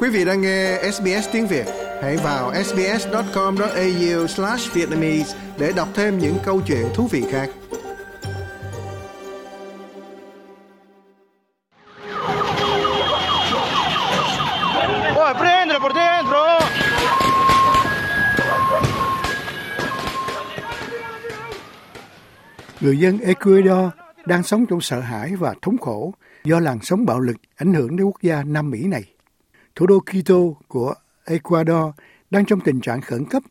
Quý vị đang nghe SBS tiếng Việt, hãy vào sbs.com.au/vietnamese để đọc thêm những câu chuyện thú vị khác. Người dân Ecuador đang sống trong sợ hãi và thống khổ do làn sóng bạo lực ảnh hưởng đến quốc gia Nam Mỹ này. Thủ đô Quito của Ecuador đang trong tình trạng khẩn cấp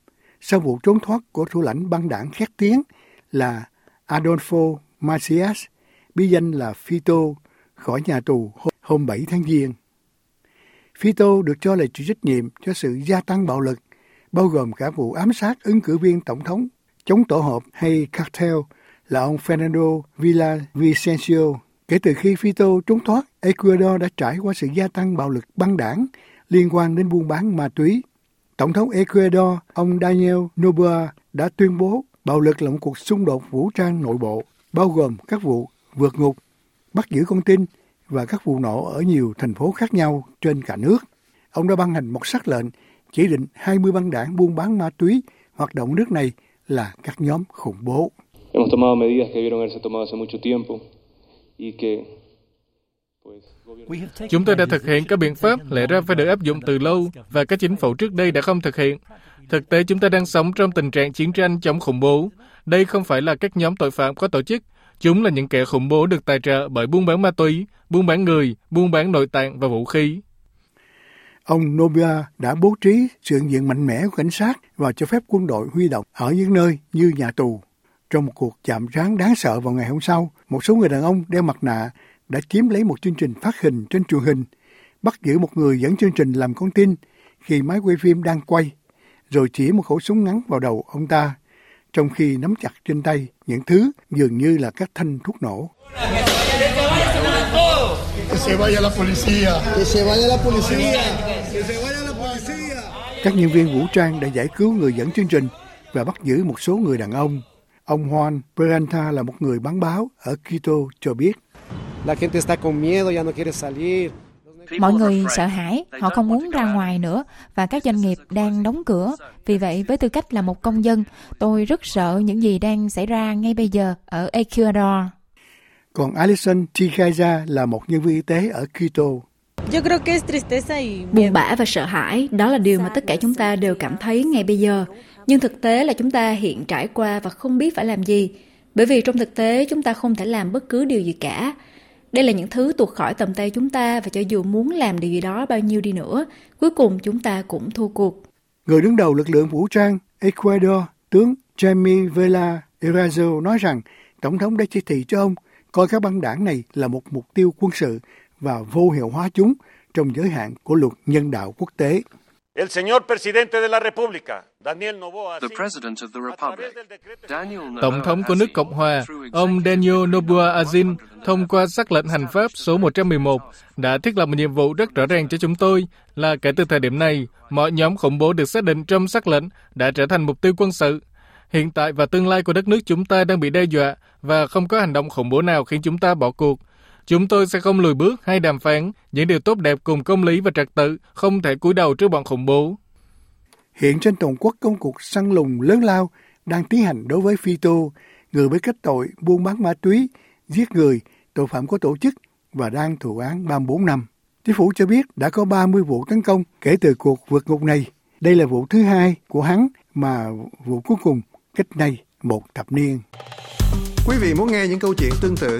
sau vụ trốn thoát của thủ lãnh băng đảng khét tiếng là Adolfo Macias, bí danh là Fito, khỏi nhà tù hôm 7 tháng Giêng. Fito được cho là chịu trách nhiệm cho sự gia tăng bạo lực, bao gồm cả vụ ám sát ứng cử viên tổng thống chống tổ hợp hay cartel là ông Fernando Villavicencio. Kể từ khi Fito trốn thoát, Ecuador đã trải qua sự gia tăng bạo lực băng đảng liên quan đến buôn bán ma túy. Tổng thống Ecuador, ông Daniel Noboa đã tuyên bố bạo lực là một cuộc xung đột vũ trang nội bộ, bao gồm các vụ vượt ngục, bắt giữ con tin và các vụ nổ ở nhiều thành phố khác nhau trên cả nước. Ông đã ban hành một sắc lệnh chỉ định 20 băng đảng buôn bán ma túy hoạt động nước này là các nhóm khủng bố. Hemos tomado medidas que debieron haberse tomado hace mucho tiempo Chúng tôi đã thực hiện các biện pháp lẽ ra phải được áp dụng từ lâu và các chính phủ trước đây đã không thực hiện. Thực tế chúng ta đang sống trong tình trạng chiến tranh chống khủng bố. Đây không phải là các nhóm tội phạm có tổ chức. Chúng là những kẻ khủng bố được tài trợ bởi buôn bán ma túy, buôn bán người, buôn bán nội tạng và vũ khí. Ông Nobia đã bố trí sự hiện diện mạnh mẽ của cảnh sát và cho phép quân đội huy động ở những nơi như nhà tù. Trong một cuộc chạm trán đáng sợ vào ngày hôm sau, một số người đàn ông đeo mặt nạ đã chiếm lấy một chương trình phát hình trên truyền hình, bắt giữ một người dẫn chương trình làm con tin khi máy quay phim đang quay, rồi chỉ một khẩu súng ngắn vào đầu ông ta, trong khi nắm chặt trên tay những thứ dường như là các thanh thuốc nổ. Các nhân viên vũ trang đã giải cứu người dẫn chương trình và bắt giữ một số người đàn ông. Ông Juan Peralta là một người bán báo ở Quito cho biết. Mọi người sợ hãi, họ không muốn ra ngoài nữa và các doanh nghiệp đang đóng cửa. Vì vậy, với tư cách là một công dân, tôi rất sợ những gì đang xảy ra ngay bây giờ ở Ecuador. Còn Alison Tigaza là một nhân viên y tế ở Quito. Buồn bã và sợ hãi, đó là điều mà tất cả chúng ta đều cảm thấy ngay bây giờ. Nhưng thực tế là chúng ta hiện trải qua và không biết phải làm gì. Bởi vì trong thực tế chúng ta không thể làm bất cứ điều gì cả. Đây là những thứ tuột khỏi tầm tay chúng ta và cho dù muốn làm điều gì đó bao nhiêu đi nữa, cuối cùng chúng ta cũng thua cuộc. Người đứng đầu lực lượng vũ trang Ecuador, tướng Jaime Vela Erazo nói rằng Tổng thống đã chỉ thị cho ông coi các băng đảng này là một mục tiêu quân sự và vô hiệu hóa chúng trong giới hạn của luật nhân đạo quốc tế. El señor presidente de la República, Daniel Noboa, The President of the Republic, Daniel Tổng thống của nước Cộng hòa, ông Daniel Noboa Azin, thông qua sắc lệnh hành pháp số 111, đã thiết lập một nhiệm vụ rất rõ ràng cho chúng tôi là kể từ thời điểm này, mọi nhóm khủng bố được xác định trong sắc lệnh đã trở thành mục tiêu quân sự. Hiện tại và tương lai của đất nước chúng ta đang bị đe dọa và không có hành động khủng bố nào khiến chúng ta bỏ cuộc. Chúng tôi sẽ không lùi bước hay đàm phán những điều tốt đẹp cùng công lý và trật tự, không thể cúi đầu trước bọn khủng bố. Hiện trên toàn quốc công cuộc săn lùng lớn lao đang tiến hành đối với Fito, người với kết tội buôn bán ma túy, giết người, tội phạm có tổ chức và đang thụ án 34 năm. Chính phủ cho biết đã có 30 vụ tấn công kể từ cuộc vượt ngục này. Đây là vụ thứ hai của hắn mà vụ cuối cùng cách nay một thập niên. Quý vị muốn nghe những câu chuyện tương tự